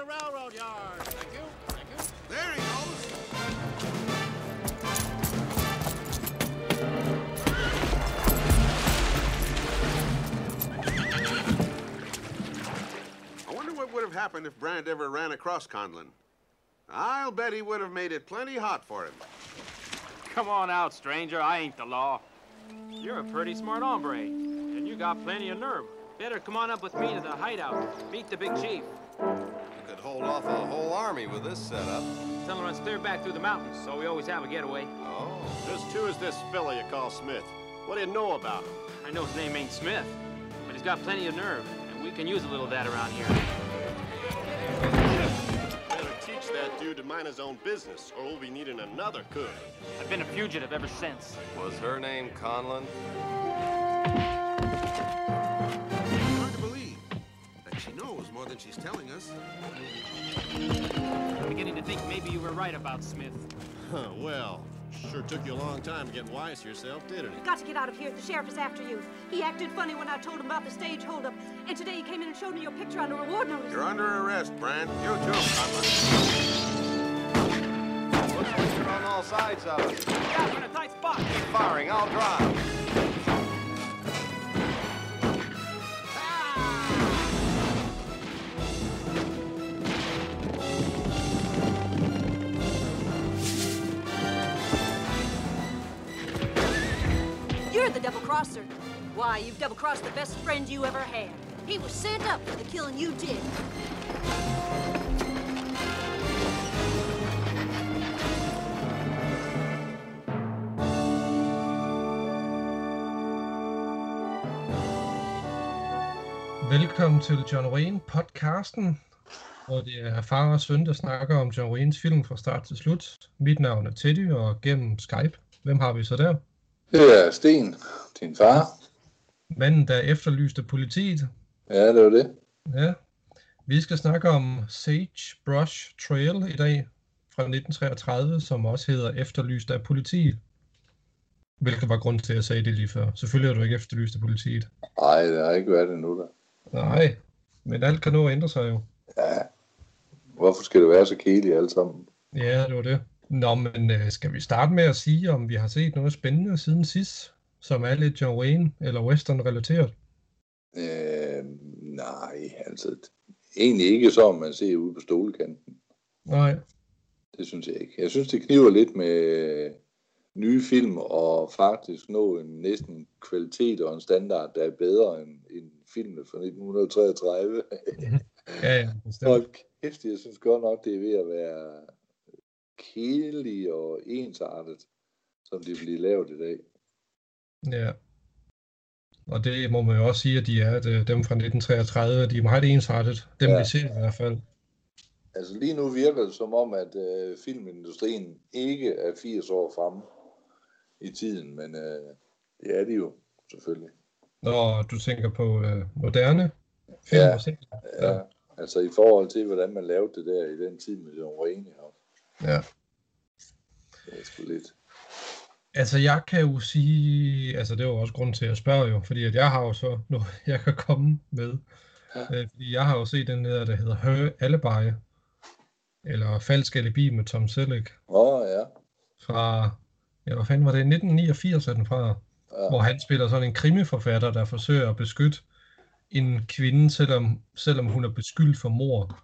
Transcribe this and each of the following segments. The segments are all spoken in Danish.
the railroad yard. Thank you. Thank you. There he goes. I wonder what would have happened if Brandt ever ran across Conlon. I'll bet he would have made it plenty hot for him. Come on out, stranger. I ain't the law. You're a pretty smart hombre, and you got plenty of nerve. Better come on up with me to the hideout. Meet the big chief. You could hold off a whole army with this setup. Tell him runs clear back through the mountains, so we always have a getaway. Oh. Just who is this fella you call Smith? What do you know about him? I know his name ain't Smith, but he's got plenty of nerve, and we can use a little of that around here. Better teach that dude to mind his own business, or we'll be needing another cook. I've been a fugitive ever since. Was her name Conlon? Knows more than she's telling us. I'm beginning to think maybe you were right about Smith. Huh, well, sure took you a long time to get wise to yourself, didn't it? Got to get out of here. The sheriff is after you. He acted funny when I told him about the stage holdup. And today he came in and showed me your picture on a reward notice. You're under arrest, Brandt. You too, Conlon. Looks like you're on all sides of us. Yeah, we're in a tight spot. Keep firing, I'll drive. The double crosser. Why, you've double crossed the best friend you ever had. He was sent up for the killing you did. Velkommen til John Wayne podcasten, hvor det er far og søn, der snakker om John Waynes film fra start til slut. Mit navn er Teddy, og gennem Skype, hvem har vi så der? Det er Sten, din far. Manden, der efterlyste politiet. Ja, det var det. Ja. Vi skal snakke om Sagebrush Trail i dag fra 1933, som også hedder Efterlyst af politiet. Hvilket var grund til, at jeg sagde det lige før. Selvfølgelig er du ikke efterlyst af politiet. Nej, det har ikke været det nu da. Nej, men alt kan nå at ændre sig jo. Ja. Hvorfor skal det være så kedeligt alle sammen? Ja, det var det. Nå, men øh, skal vi starte med at sige, om vi har set noget spændende siden sidst, som er lidt John Wayne eller western-relateret? Øh, nej, altså egentlig ikke så, man ser ude på stolekanten. Nej, Det synes jeg ikke. Jeg synes, det kniver lidt med nye film og faktisk nå en næsten kvalitet og en standard, der er bedre end, end filmene fra 1933. ja, ja, bestemt. Hold kæft, jeg synes godt nok, det er ved at være kedeligt og ensartet, som de bliver lavet i dag. Ja. Og det må man jo også sige, at de er, at øh, dem fra 1933, de er meget ensartet. Dem, Ja. vi ser i hvert fald. Altså lige nu virker det som om, at øh, filmindustrien ikke er 80 år fremme i tiden, men øh, det er de jo selvfølgelig. Når du tænker på øh, moderne film Ja. Ja. ja. Altså i forhold til, hvordan man lavede det der i den tid med John Wayne. Og ja. det er sgu lidt. Altså, jeg kan jo sige, altså det var også grund til at spørge jo, fordi at jeg har jo så noget, jeg kan komme med. Ja. Øh, fordi jeg har jo set den der, der hedder Her Alibi, eller Falsk Alibi med Tom Selleck, Åh ja, fra, ja, hvad fanden var det, 1989 er den fra, Ja. hvor han spiller sådan en krimiforfatter, der forsøger at beskytte en kvinde, selvom, selvom hun er beskyldt for mord.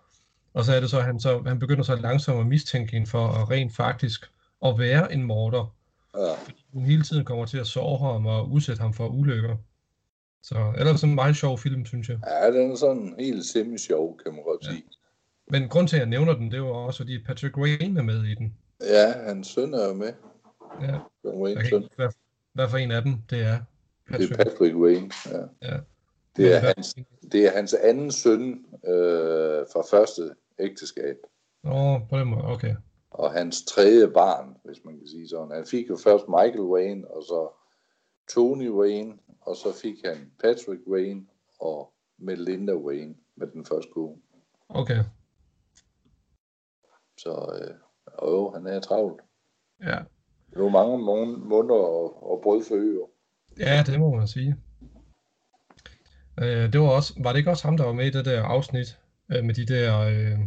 Og så er det så, at han, så, han begynder så langsomt at mistænke hende for at rent faktisk at være en morder. ja. Hun hele tiden kommer til at såre ham og udsætte ham for ulykker. Så ellers en meget sjov film, synes jeg. ja den er sådan helt semi-sjov, kan man godt Ja. sige. Men grund til, at jeg nævner den, det var også, fordi Patrick Wayne er med i den. Ja, hans søn er jo med. Ja, Wayne kan søn. hvad, hvad for en af dem det er. Det Patrick. er Patrick Wayne, ja. Ja. Det er hans, det er hans anden søn øh, fra første ægteskab. Åh, på den måde, okay. og hans tredje barn, hvis man kan sige sådan. Han fik jo først Michael Wayne, og så Tony Wayne, og så fik han Patrick Wayne og Melinda Wayne med den første kone. Okay, Så øh, og jo, han er travlt. ja. Det jo mange mån- måneder og, og brød for øer. Ja, det må man sige. Øh, det var også, var det ikke også ham, der var med i det der afsnit øh, med de der, øh,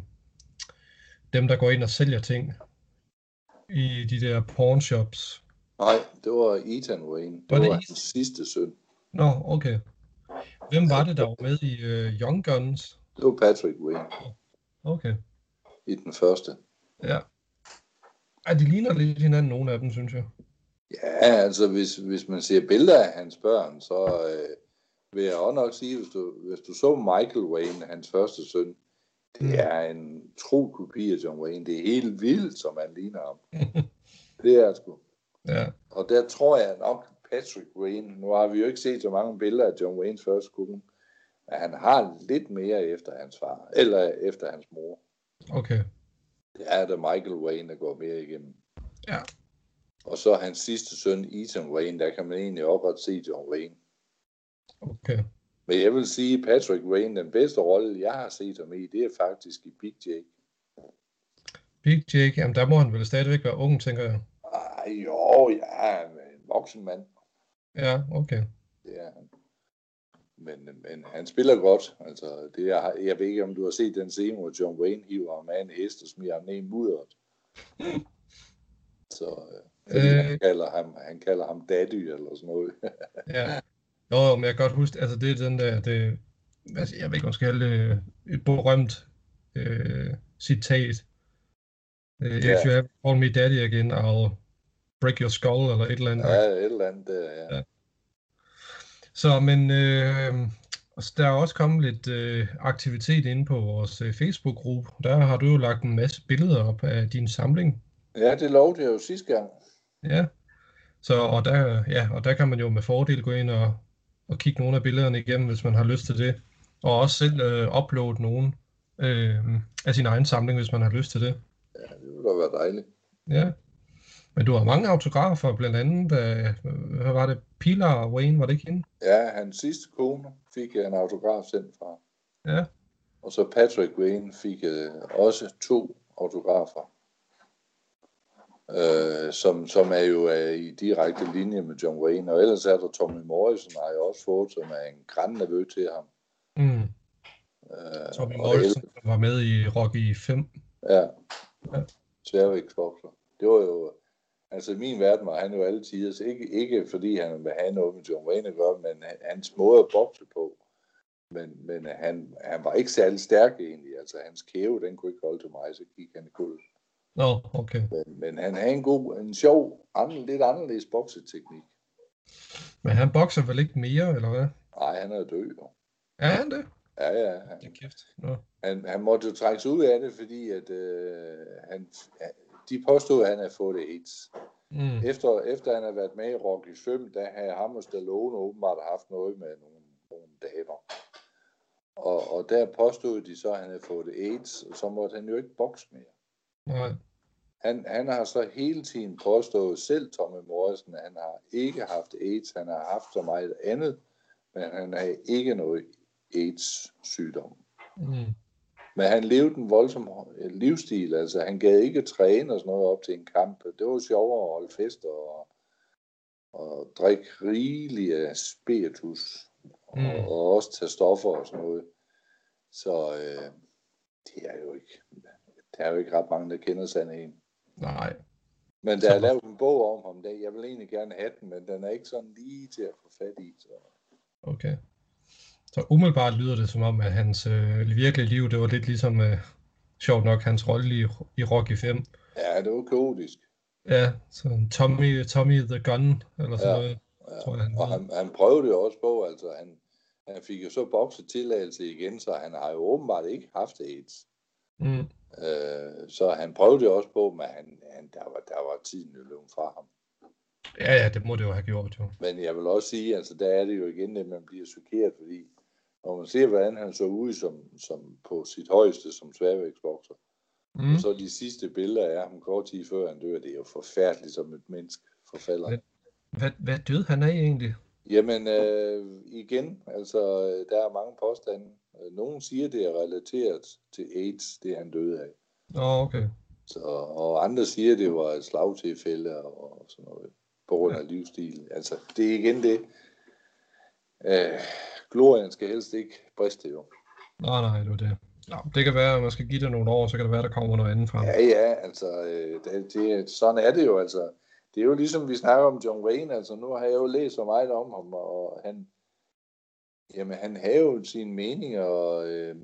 dem, der går ind og sælger ting i de der pawn shops. Nej, det var Ethan Wayne. Det Var det var Ethan? hans sidste søn. Nå, okay. Hvem var det, der var med i uh, Young Guns? Det var Patrick Wayne Okay, i den første. ja. Ej, de ligner lidt hinanden, nogle af dem, synes jeg. Ja, altså hvis, hvis man ser billeder af hans børn, så øh, vil jeg også nok sige, hvis du, hvis du så Michael Wayne, hans første søn, det Mm. er en tro kopi af John Wayne. Det er helt vildt, som han ligner ham. det er sgu. Ja, Og der tror jeg nok, Patrick Wayne, nu har vi jo ikke set så mange billeder af John Waynes første kone, at han har lidt mere efter hans far, eller efter hans mor. okay. Det er det Michael Wayne, der går mere igennem. Ja. Og så hans sidste søn, Ethan Wayne, der kan man egentlig også godt se John Wayne. Okay. Men jeg vil sige, Patrick Wayne, den bedste rolle, jeg har set ham i, det er faktisk i Big Jake. Big Jake, jamen der må han vel stadigvæk være ung, tænker jeg. Ej, jo, ja, en voksen mand. Ja, okay. Det er han. Men, men han spiller godt. Altså, det er, jeg ved ikke, om du har set den scene, hvor John Wayne hiver ham af en hest og smider ham ned i mudderet. Så øh, Øh. han, kalder ham, han kalder ham daddy eller sådan noget. Ja. Jo, men jeg kan godt huske, altså det er den der, det, altså, jeg ved ikke, om skal kalde det et berømt øh, citat. Øh, If Ja. you have call me daddy again, I'll break your skull, eller et eller andet. ja, et eller andet der, ja. Ja. Så, men øh, altså, der er også kommet lidt øh, aktivitet inde på vores øh, Facebook-gruppe. Der har du jo lagt en masse billeder op af din samling. Ja, det lovede jeg jo sidste gang. Ja. Så, og der, ja, og der kan man jo med fordel gå ind og, og kigge nogle af billederne igennem, hvis man har lyst til det. Og også selv øh, uploade nogle øh, af sin egen samling, hvis man har lyst til det. Ja, det ville da være dejligt. Ja. Men du har mange autografer, blandt andet, af, hvad var det, Pilar Wayne, var det ikke hende? Ja, hans sidste kone fik jeg en autograf sendt fra. Ja. Og så Patrick Wayne fik øh, også to autografer. Øh, som, som er jo øh, i direkte linje med John Wayne. Og ellers er der Tommy Morrison, har jeg også fået, som er en grænne til ham. Mm. Øh, Tommy Morrison var med i Rocky 5. Ja. Ja. Sværvægtsbokser. Det var jo... Altså i min verden var han jo alle tider, så ikke, ikke fordi han vil have noget med John Wayne at gøre, men han- hans måde at bokse på. Men, men han, han var ikke særlig stærk egentlig. Altså hans kæve, den kunne ikke holde til mig, så gik han i gulvet. Nå, okay. Men, men han havde en god, en sjov, anden, lidt anderledes bokseteknik. Men han bokser vel ikke mere, eller hvad? Nej, han er død jo. Er han det? Ja, ja. Han, Ja, kæft. Nå. han, han måtte jo trække sig ud af det, fordi at, øh, han, de påstod, at han havde fået AIDS. Mm. Efter, efter han havde været med i Rocky 5, der havde ham og Stallone åbenbart haft noget med nogle, nogle damer. Og, og der påstod de så, at han havde fået AIDS, og så måtte han jo ikke bokse mere. Nej. Han, han har så hele tiden påstået, selv Tommy Morrison, at han har ikke haft AIDS, han har haft så meget andet, men han har ikke noget AIDS-sygdom. Mm. Men han levede en voldsom livsstil, altså han gad ikke træne og sådan noget op til en kamp. Det var sjovere at holde fester og, og drikke rigeligt af spiritus og, Mm. og også tage stoffer og sådan noget. Så øh, det er jo ikke, der er jo ikke ret mange, der kender sandheden. Nej. Men der er lavet en bog om ham, der jeg vil egentlig gerne have den, men den er ikke sådan lige til at få fat i. Så. Okay. Så umiddelbart lyder det som om, at hans øh, virkelige liv, det var lidt ligesom, øh, sjovt nok, hans rolle i, i Rocky 5. Ja, det var kaotisk. Ja, så Tommy, Tommy the Gun, eller sådan Ja. noget, tror jeg, han Og han, han prøvede jo også på, altså han, han fik jo så boksetilladelse igen, så han har jo åbenbart ikke haft AIDS. Mm. Øh, så han prøvede jo også på, men han, han, der, var, der var tiden jo løbet fra ham. Ja, ja, det må det jo have gjort, jo. Men jeg vil også sige, altså der er det jo igen, at man bliver chokeret, fordi når man ser, hvordan han så ud som, som på sit højeste som sværvægtsbokser, Mm. og så de sidste billeder af ham kort tid før han dør, det er jo forfærdeligt som et menneske forfalder. Ja. Hvad, hvad døde han af egentlig? Jamen øh, igen, altså der er mange påstande. Nogle siger, det er relateret til AIDS, det han døde af. Nå, okay. Så, og andre siger, det var et slagtilfælde og sådan noget, på grund af livsstil. Altså, det er igen det. Øh, glorien skal helst ikke briste jo. Nej, nej, det var det. Ja, det kan være, at man skal give det nogle år, så kan det være, der kommer noget andet frem. Ja, ja, altså, øh, det, det, sådan er det jo, altså. Det er jo ligesom, vi snakker om John Wayne, altså, nu har jeg jo læst så meget om ham, og han, jamen, han havde jo sine meninger, og, øh,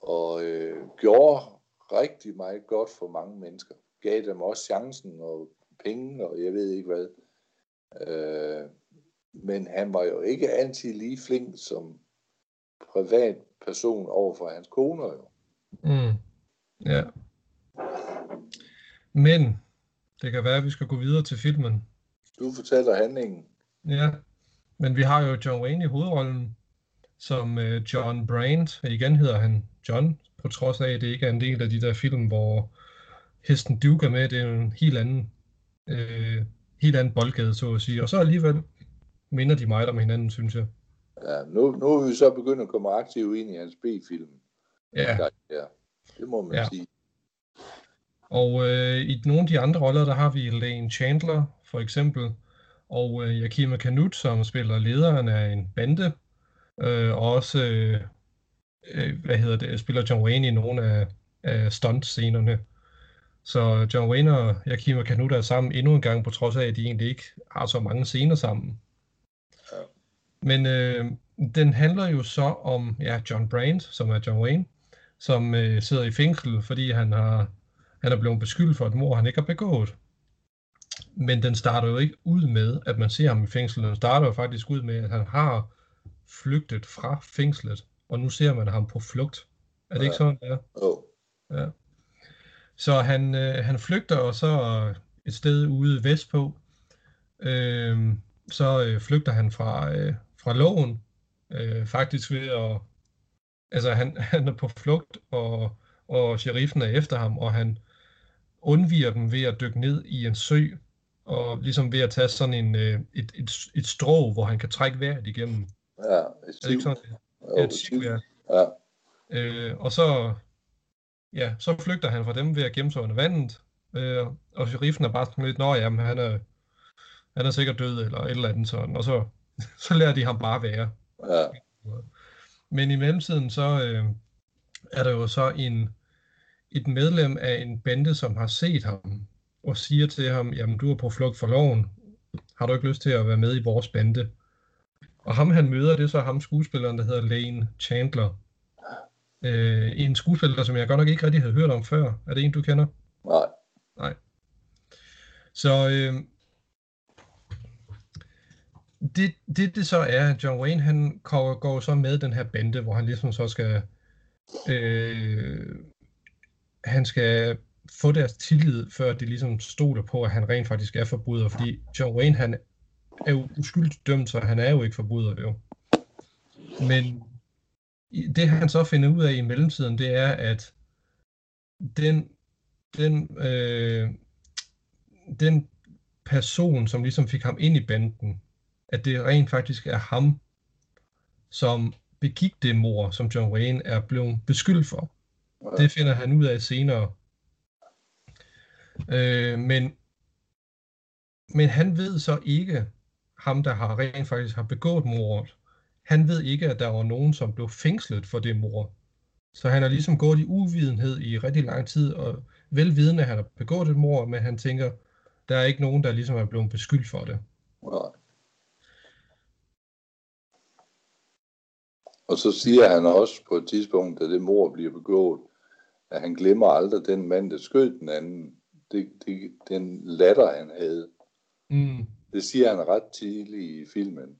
og øh, gjorde rigtig meget godt for mange mennesker. Gav dem også chancen og penge, og jeg ved ikke hvad. Øh, men han var jo ikke altid lige flink som privat person over for hans koner jo. Mm. Ja. Men det kan være, at vi skal gå videre til filmen. Du fortæller handlingen. Ja, men vi har jo John Wayne i hovedrollen, som uh, John Brandt. Igen hedder han John, på trods af, at det ikke er en del af de der film, hvor hesten Duke er med. Det er en helt anden, uh, helt anden boldgade, så at sige. Og så alligevel minder de meget om hinanden, synes jeg. Ja, nu, nu er vi så begyndt at komme aktivt ind i hans B-film. Ja. ja. Det må man ja. sige. Og øh, i nogle af de andre roller, der har vi Lane Chandler, for eksempel, og øh, Yakima Kanut, som spiller lederen af en bande, øh, og også, øh, øh, hvad hedder det, spiller John Wayne i nogle af, af stunt-scenerne. Så John Wayne og Yakima Kanut er sammen endnu en gang, på trods af, at de egentlig ikke har så mange scener sammen. Men øh, den handler jo så om ja, John Brandt, som er John Wayne, som øh, sidder i fængsel, fordi han har han er blevet beskyldt for et mord, han ikke har begået. Men den starter jo ikke ud med, at man ser ham i fængslet. Den starter jo faktisk ud med, at han har flygtet fra fængslet, og nu ser man ham på flugt. Er det ikke sådan, det er? Oh. Ja. Så han, øh, han flygter og så et sted ude vestpå. Øh, så øh, flygter han fra, øh, fra loven, øh, faktisk ved at... Altså, han, han er på flugt, og, og sheriffen er efter ham, og han undviger dem ved at dykke ned i en sø, og ligesom ved at tage sådan en, øh, et, et, et strå, hvor han kan trække vejret igennem. Ja, et Er det ikke sådan, det? Jo, Ja, et siv, ja. Ja. Øh, og så, ja, så flygter han fra dem ved at gemme sig under vandet. Øh, og sheriffen er bare sådan lidt, nå jamen, han er, han er sikkert død, eller et eller andet sådan. Og så, så lærer de ham bare være. ja. Men i mellemtiden, så øh, er der jo så en, et medlem af en bande, som har set ham, og siger til ham, jamen du er på flugt for loven. Har du ikke lyst til at være med i vores bande? Og ham han møder, det er så ham skuespilleren, der hedder Lane Chandler. Øh, en skuespiller, som jeg godt nok ikke rigtig havde hørt om før. Er det en, du kender? Nej. Nej. Så øh, det, det, det så er, John Wayne, han går, går så med den her bande, hvor han ligesom så skal, øh, han skal få deres tillid, før de ligesom stoler på, at han rent faktisk er forbryder, fordi John Wayne, han er jo uskyldigt dømt, så han er jo ikke forbryder, jo. Men det han så finder ud af i mellemtiden, det er, at den, den, øh, den person, som ligesom fik ham ind i banden, at det rent faktisk er ham, som begik det mor, som John Wayne er blevet beskyldt for. Det finder han ud af senere. Øh, men, men han ved så ikke, ham der har rent faktisk har begået mordet, han ved ikke, at der var nogen, som blev fængslet for det mord. Så han har ligesom gået i uvidenhed i rigtig lang tid, og velvidende, at han har begået et mord, men han tænker, der er ikke nogen, der ligesom er blevet beskyldt for det. Nej. Og så siger han også på et tidspunkt, da det mor bliver begået, at han glemmer aldrig den mand, der skød den anden. Det, det, den latter, han havde. Mm. Det siger han ret tidligt i filmen.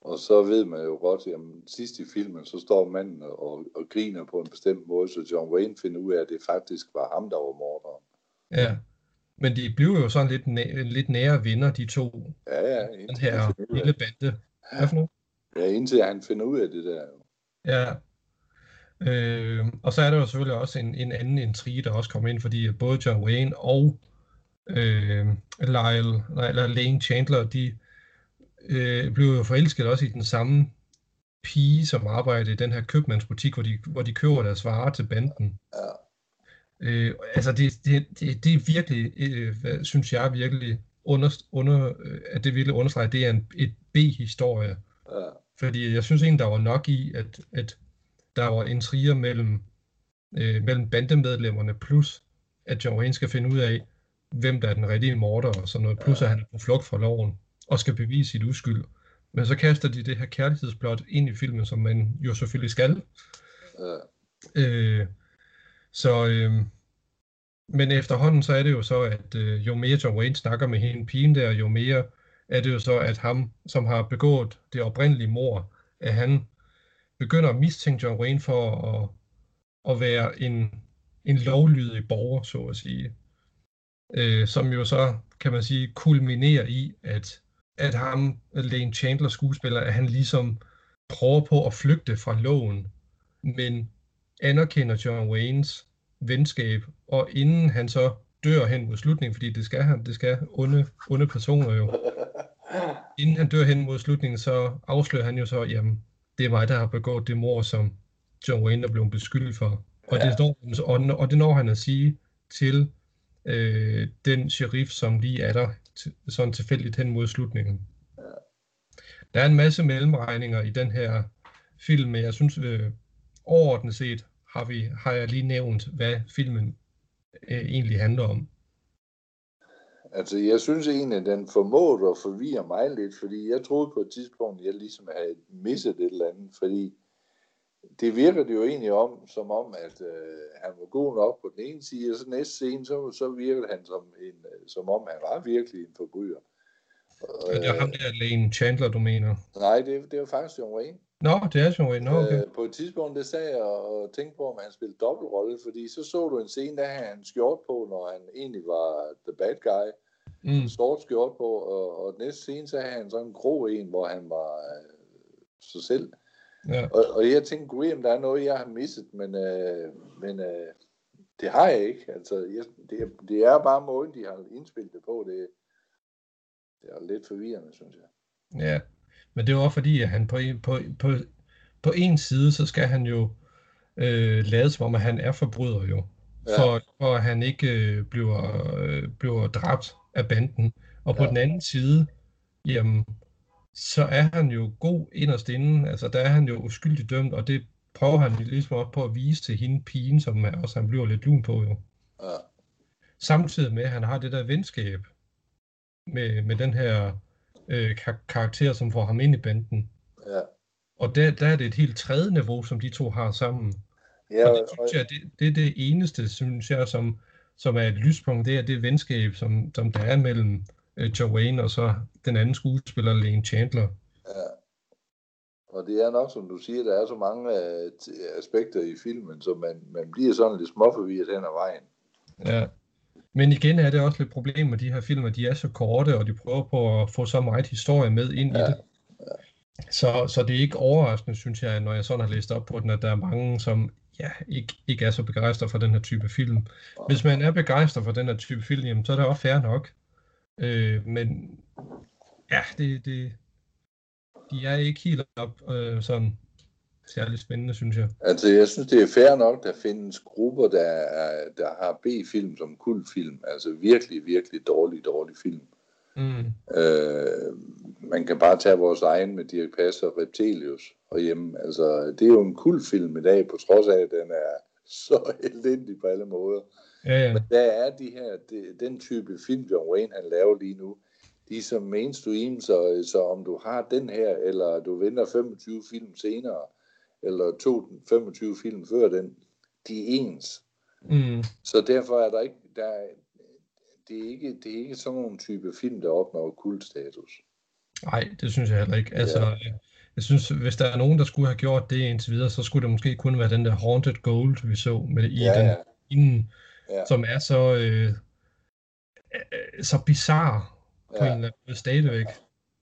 Og så ved man jo godt, at sidst i filmen, så står manden og, og griner på en bestemt måde, så John Wayne finder ud af, at det faktisk var ham, der var morderen. Ja. Men de blev jo sådan lidt, næ- lidt nære venner, de to. Ja, ja. Den her lille bande. Hvad for noget? Ja, indtil han finder ud af det der. Ja. Øh, og så er der jo selvfølgelig også en, en anden intrige, der også kommer ind, fordi både John Wayne og øh, Lyle, nej, eller Lane Chandler, de øh, blev jo forelsket også i den samme pige, som arbejder i den her købmandsbutik, hvor de, hvor de køber deres varer til banden. Ja. Øh, altså det, det, det, det er virkelig, øh, hvad, synes jeg virkelig, under, under, øh, at det virkelig understreger, at det er en, et B-historie. Ja. Fordi jeg synes egentlig, der var nok i, at, at der var intriger mellem, øh, mellem bandemedlemmerne, plus at John Wayne skal finde ud af, hvem der er den rigtige morder og sådan noget, plus at han er på flugt fra loven og skal bevise sit uskyld. Men så kaster de det her kærlighedsplot ind i filmen, som man jo selvfølgelig skal. Øh, så, øh, men efterhånden så er det jo så, at øh, jo mere John Wayne snakker med hende pigen der, jo mere er det jo så, at ham, som har begået det oprindelige mor, at han begynder at mistænke John Wayne for at, at være en, en lovlydig borger, så at sige. Øh, som jo så, kan man sige, kulminerer i, at, at ham, Lane Chandler skuespiller, at han ligesom prøver på at flygte fra loven, men anerkender John Waynes venskab, og inden han så dør hen mod slutningen, fordi det skal han, det skal onde, onde personer jo. Inden han dør hen mod slutningen, så afslører han jo så, jamen, det er mig, der har begået det mor, som John Wayne er blevet beskyldt for. Og, ja. det, når, og, og det når han at sige til øh, den sheriff, som lige er der sådan tilfældigt hen mod slutningen. Ja. Der er en masse mellemregninger i den her film, men jeg synes øh, overordnet set har, vi, har jeg lige nævnt, hvad filmen øh, egentlig handler om. Altså, jeg synes egentlig, at den formåede at forvirre mig lidt, fordi jeg troede på et tidspunkt, at jeg ligesom havde misset et eller andet, fordi det virker det jo egentlig om, som om, at øh, han var god nok på den ene side, og så næste scene, så, så virkede han som, en, øh, som om, han var virkelig en forbryder. Ja, det er ham der, Lane Chandler, du mener? Nej, det, det var faktisk John Wayne. Nå, det er John Wayne, Nå, okay. Øh, på et tidspunkt, det sagde jeg og tænkte på, om han spillede dobbeltrolle, fordi så så du en scene, der havde han skjort på, når han egentlig var the bad guy. Mm. Sort skjort på, og, og næste scene, så havde han sådan en grå en, hvor han var øh, sig selv. Ja. Og, og jeg tænkte, om der er noget, jeg har misset, men, øh, men øh, det har jeg ikke. Altså, jeg, det, det er bare måden, de har indspillet det på. Det, det er lidt forvirrende, synes jeg. Ja, men det var fordi, at han på, en, på, på, på en side, så skal han jo øh, lade som om, at han er forbryder jo. Ja. For, for at han ikke øh, bliver, øh, bliver dræbt af banden. Og på ja. den anden side, jamen, så er han jo god inderst inden. Altså, der er han jo uskyldigt dømt, og det prøver han ligesom op på at vise til hende pigen, som også han bliver lidt lun på jo. Ja. Samtidig med, at han har det der venskab med, med den her øh, kar- karakter, som får ham ind i banden. Ja. Og der, der er det et helt tredje niveau, som de to har sammen. Ja, og det synes jeg, det, det er det eneste, synes jeg, som, som er et lyspunkt, det er det venskab, som, som der er mellem øh, Joe Wayne og så den anden skuespiller, Lane Chandler. Ja. Og det er nok, som du siger, der er så mange uh, aspekter i filmen, så man, man bliver sådan lidt småforvirret hen ad vejen. Ja. Men igen er det også lidt problem med de her filmer, de er så korte, og de prøver på at få så meget historie med ind ja. i det. Ja. Så, så det er ikke overraskende, synes jeg, når jeg sådan har læst op på den, at der er mange, som ja, ikke, ikke er så begejstret for den her type film. Hvis man er begejstret for den her type film, jamen, så er det også fair nok. Øh, men ja, det, det, de er ikke helt op øh, sådan særlig spændende, synes jeg. Altså, jeg synes, det er fair nok, der findes grupper, der, er, der har B-film som kultfilm. Altså virkelig, virkelig dårlig, dårlig film. Mm. Øh, man kan bare tage vores egen med Dirk Passer og Reptilius og hjemme. Altså, det er jo en kultfilm i dag, på trods af, at den er så elendig på alle måder. Ja, ja. Men der er de her, de, den type film, John Wayne han laver lige nu, de er som mainstream, så, så om du har den her, eller du venter 25 film senere, eller to 25 film før den, de er ens. Mm. Så derfor er der ikke, der, det, er ikke, det er ikke sådan nogle type film, der opnår kultstatus. Nej, det synes jeg heller ikke. Altså, ja. Jeg synes, hvis der er nogen, der skulle have gjort det indtil videre, så skulle det måske kun være den der Haunted Gold, vi så med i ja, den ja. inden, ja. som er så, øh, øh så bizarre på ja. en eller anden måde stadigvæk,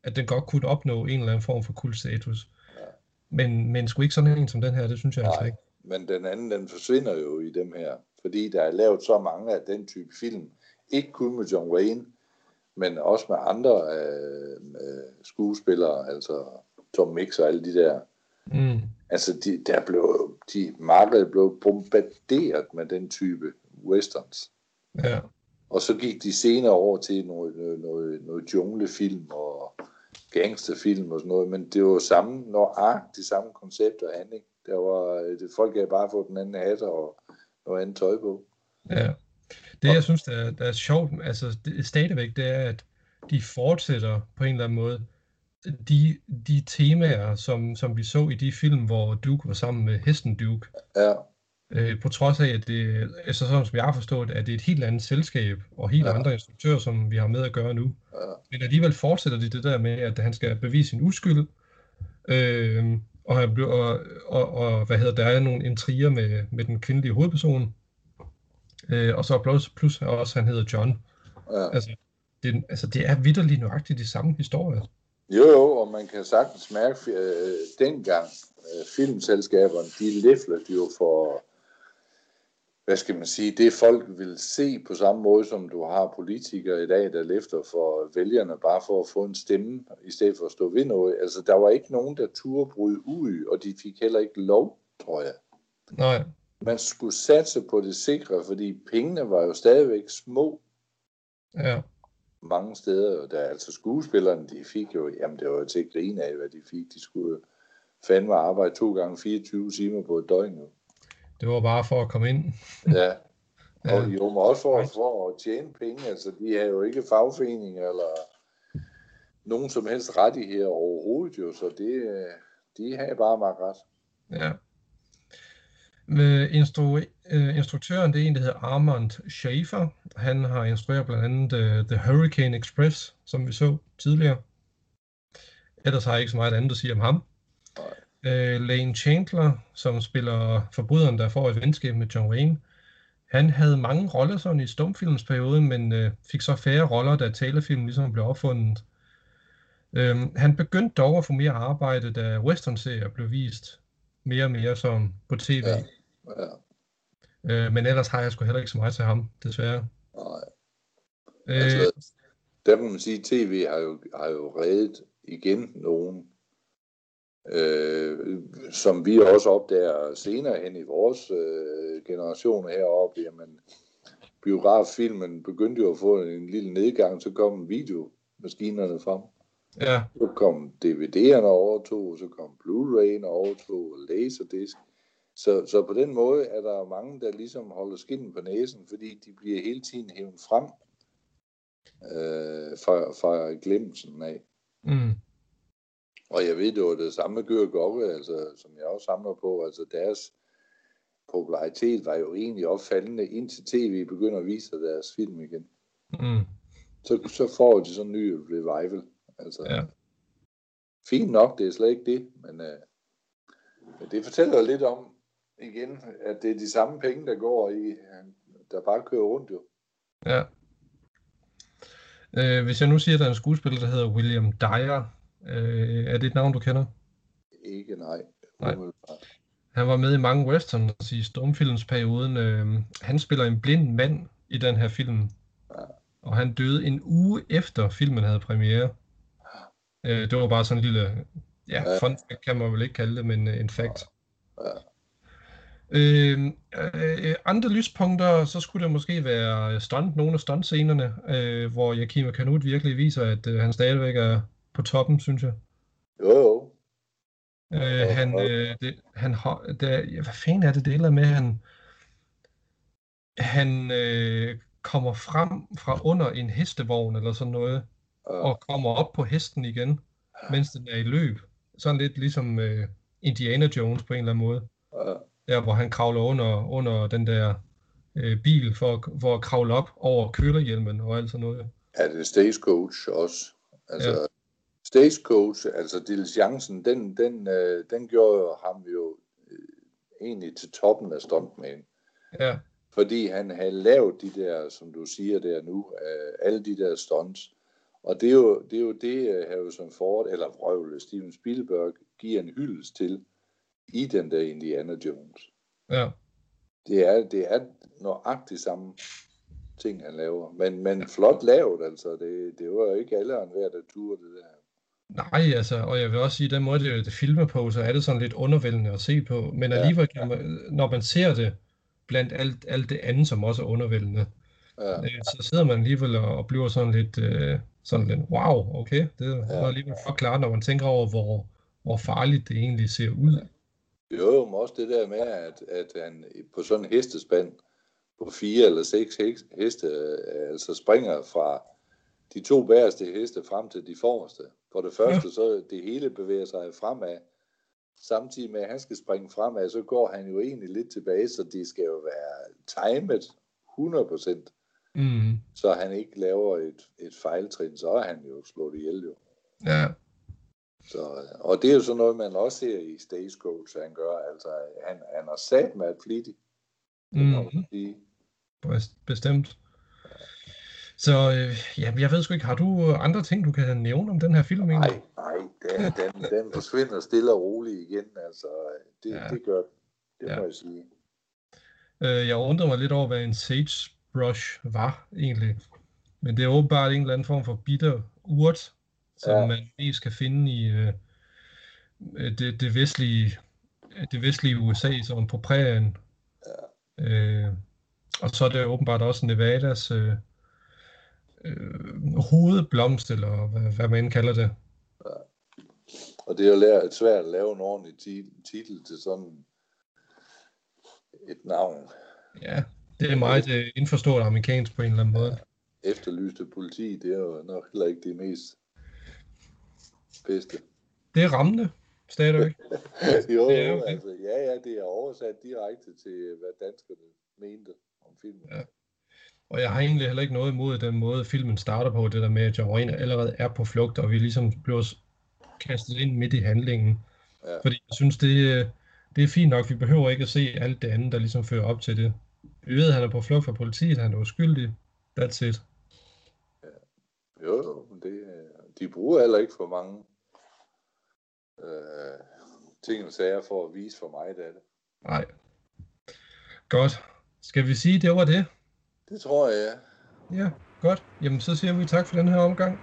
at den godt kunne opnå en eller anden form for kultstatus. Ja. Men, men skulle ikke sådan en som den her, det synes jeg altså Nej, altså ikke. men den anden, den forsvinder jo i dem her, fordi der er lavet så mange af den type film, ikke kun med John Wayne, men også med andre øh, øh, skuespillere, altså Tom Mix og alle de der. Mm. Altså, de, der blev, de, markedet blev bombarderet med den type westerns. Ja. Og så gik de senere over til noget, noget, noget, noget junglefilm og gangsterfilm og sådan noget, men det var samme, når ark, det samme koncept og handling. Der var, det, folk havde bare fået den anden hat og noget andet tøj på. Ja. Det, jeg synes, der er, der er sjovt, altså det, stadigvæk, det er, at de fortsætter på en eller anden måde de, de temaer, som, som vi så i de film, hvor Duke var sammen med hesten Duke. Ja, Øh, på trods af, at det, altså sådan som jeg har forstået, at det er et helt andet selskab og helt Ja. andre instruktører, som vi har med at gøre nu. Ja. Men alligevel fortsætter de det der med, at han skal bevise sin uskyld. Øh, og, han bliver, og, og, og, hvad hedder der er nogle intriger med, med den kvindelige hovedperson. Øh, og så plus, plus også, han hedder John. ja. Altså, det, altså, det er vidderligt nøjagtigt de samme historier. Jo, jo, og man kan sagtens mærke, øh, dengang øh, filmselskaberne, de læflede jo for, hvad skal man sige, det folk vil se på samme måde, som du har politikere i dag, der læfter for vælgerne, bare for at få en stemme, i stedet for at stå ved noget. Altså, der var ikke nogen, der turde bryde ud, og de fik heller ikke lov, tror jeg. Nej, Man skulle satse på det sikre, fordi pengene var jo stadigvæk små ja. Mange steder. Der, altså skuespillerne, de fik jo, jamen det var jo til at grine af, hvad de fik. De skulle fandme arbejde to gange 24 timer på et døgn. Jo. Det var bare for at komme ind. Ja. Ja. Og jo, men også for, for at tjene penge. Altså, de har jo ikke fagforeninger eller nogen som helst rettigheder overhovedet jo, så det, øh, de har bare meget ret. Ja. Med instru- øh, instruktøren, det er en, der hedder Armand Schaefer. Han har instrueret blandt andet øh, The Hurricane Express, som vi så tidligere. Ellers har jeg ikke så meget andet at sige om ham. Øh, Lane Chandler, som spiller forbryderen, der får et venskab med John Wayne. Han havde mange roller sådan i stumfilmsperioden, men øh, fik så færre roller, da talefilmen ligesom blev opfundet. Øhm, han begyndte dog at få mere arbejde, da western-serier blev vist mere og mere som på tv. Ja. Ja. Øh, men ellers har jeg sgu heller ikke så meget til ham, desværre. Nej. Øh, Altså, der må man sige, at tv har jo, har jo reddet igen nogen, øh, som vi også opdager senere hen i vores øh, generation heroppe. Jamen, biograffilmen begyndte jo at få en lille nedgang, så kom videomaskinerne frem. ja, Så kom DVD'erne overtog, så kom Blu-ray'en overtog, og Laserdisc. Så, så på den måde er der mange, der ligesom holder skinnen på næsen, fordi de bliver hele tiden hævet frem øh, fra, fra glemmelsen af. mm, Og jeg ved, det var det samme med Gør Gokke, altså, som jeg også samler på. Altså deres popularitet var jo egentlig opfaldende, indtil tv begynder at vise deres film igen. mm, Så, så får de sådan en ny revival. Altså, Ja. Fint nok, det er slet ikke det, men, øh, men det fortæller jo lidt om, igen, at det er de samme penge, der går i, øh, der bare kører rundt jo. ja. Øh, hvis jeg nu siger, at der er en skuespiller, der hedder William Dyer, øh, er det et navn, du kender? Ikke nej. Nej. Han var med i mange westerns i stumfilmsperioden. Øh, han spiller en blind mand i den her film. Og han døde en uge efter filmen havde premiere. Øh, det var bare sådan en lille, ja, fun fact kan man vel ikke kalde det, men øh, en fact. Øh, øh, andre lyspunkter, så skulle det måske være stunt, nogle af stuntscenerne, øh, hvor Yakima Kanut virkelig viser, at øh, han stadigvæk er på toppen, synes jeg. Jo, jo. Øh, han, øh, det, han har, der, hvad fanden er det, det er med, han, han øh, kommer frem fra under en hestevogn eller sådan noget, og kommer op på hesten igen, mens den er i løb. Sådan lidt ligesom øh, Indiana Jones på en eller anden måde. Ja. Der, hvor han kravler under, under den der øh, bil for, at- for at kravle op over kølerhjelmen og alt sådan noget. Er det Stagecoach også? Altså, Ja. ja. Stagecoach, altså diligencen, den, den, øh, den gjorde jo ham jo øh, egentlig til toppen af stuntman. Ja, Fordi han havde lavet de der, som du siger der nu, øh, alle de der stunts. Og det er jo det, er jo det øh, Harrison Ford, eller vrøvle, Steven Spielberg, giver en hyldest til i den der Indiana Jones. ja, Det er, det er nøjagtigt samme ting, han laver. Men, men flot lavet, altså. Det, det var jo ikke alle og enhver, der turde det der. Nej, altså, og jeg vil også sige, den måde, det, det filmer på, så er det sådan lidt undervældende at se på. Men alligevel, kan man, når man ser det, blandt alt, alt det andet, som også er undervældende, Ja. øh, så sidder man alligevel og, og bliver sådan lidt, øh, sådan lidt, wow, okay, det er Ja. alligevel for klart, når man tænker over, hvor, hvor farligt det egentlig ser ud. Jo, jo, men også det der med, at, at han på sådan en hestespand på fire eller seks heste, øh, altså springer fra de to bagerste heste frem til de forreste. For det første, så det hele bevæger sig fremad. Samtidig med, at han skal springe fremad, så går han jo egentlig lidt tilbage, så det skal jo være timet 100%, Mm. så han ikke laver et, et fejltrin, så er han jo slået ihjel jo. Ja, Så, øh, og det er jo sådan noget, man også ser i Stagecoach, han gør. Altså, han, han har sat med mm. sige. Best- bestemt. Så øh, ja, jeg ved sgu ikke, har du andre ting, du kan nævne om den her film? egentlig? Nej, nej, den, den, den forsvinder stille og roligt igen. Altså, det, Ja. det gør. Det Ja. må jeg sige. Øh, jeg undrer mig lidt over, hvad en sagebrush var egentlig. Men det er åbenbart en eller anden form for bitter urt, som Ja. man mest kan finde i øh, øh, det, det, vestlige, det vestlige USA, som på prærien. Øh, og så er det åbenbart også Nevadas øh, øh, hovedblomst, eller hvad, hvad man end kalder det. Og det er jo lært, svært at lave en ordentlig ti- titel til sådan et navn. Ja, det er meget øh, indforstået amerikansk på en eller anden måde. Efterlyste politi, det er jo nok heller ikke det mest bedste. Det er rammende, stadigvæk. jo, Det er det. altså, ja, ja, det er oversat direkte til, hvad danskerne mente om filmen. Ja. Og jeg har egentlig heller ikke noget imod den måde, filmen starter på, det der med, at John Wayne allerede er på flugt, og vi ligesom bliver kastet ind midt i handlingen. Ja. Fordi jeg synes, det, det er fint nok. Vi behøver ikke at se alt det andet, der ligesom fører op til det. Vi ved, at han er på flugt fra politiet, han er uskyldig. That's it. Jo, jo, det, øh, de bruger heller ikke for mange øh, ting og sager for at vise for mig af det. Nej. Godt. Skal vi sige, det var det? Det tror jeg, ja. Ja, godt. Jamen, så siger vi tak for den her omgang.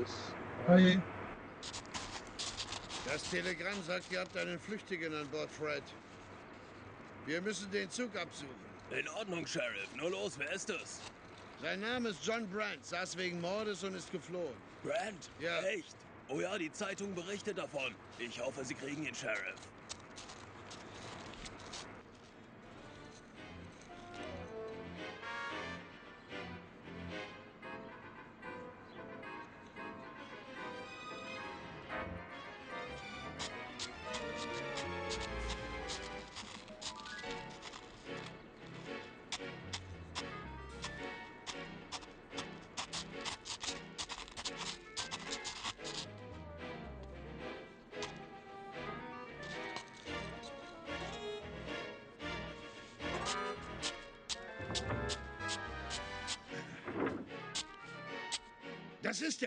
Yes. Hej. Das Telegramm sagt, ihr habt einen Flüchtigen an Bord, Fred. Wir müssen den Zug absuchen. In Ordnung, Sheriff. Nur los, wer ist das? Sein Name ist John Brandt, saß wegen Mordes und ist geflohen. Grant? Ja. Echt? Oh ja, die Zeitung berichtet davon. Ich hoffe, Sie kriegen ihn, Sheriff. Das ist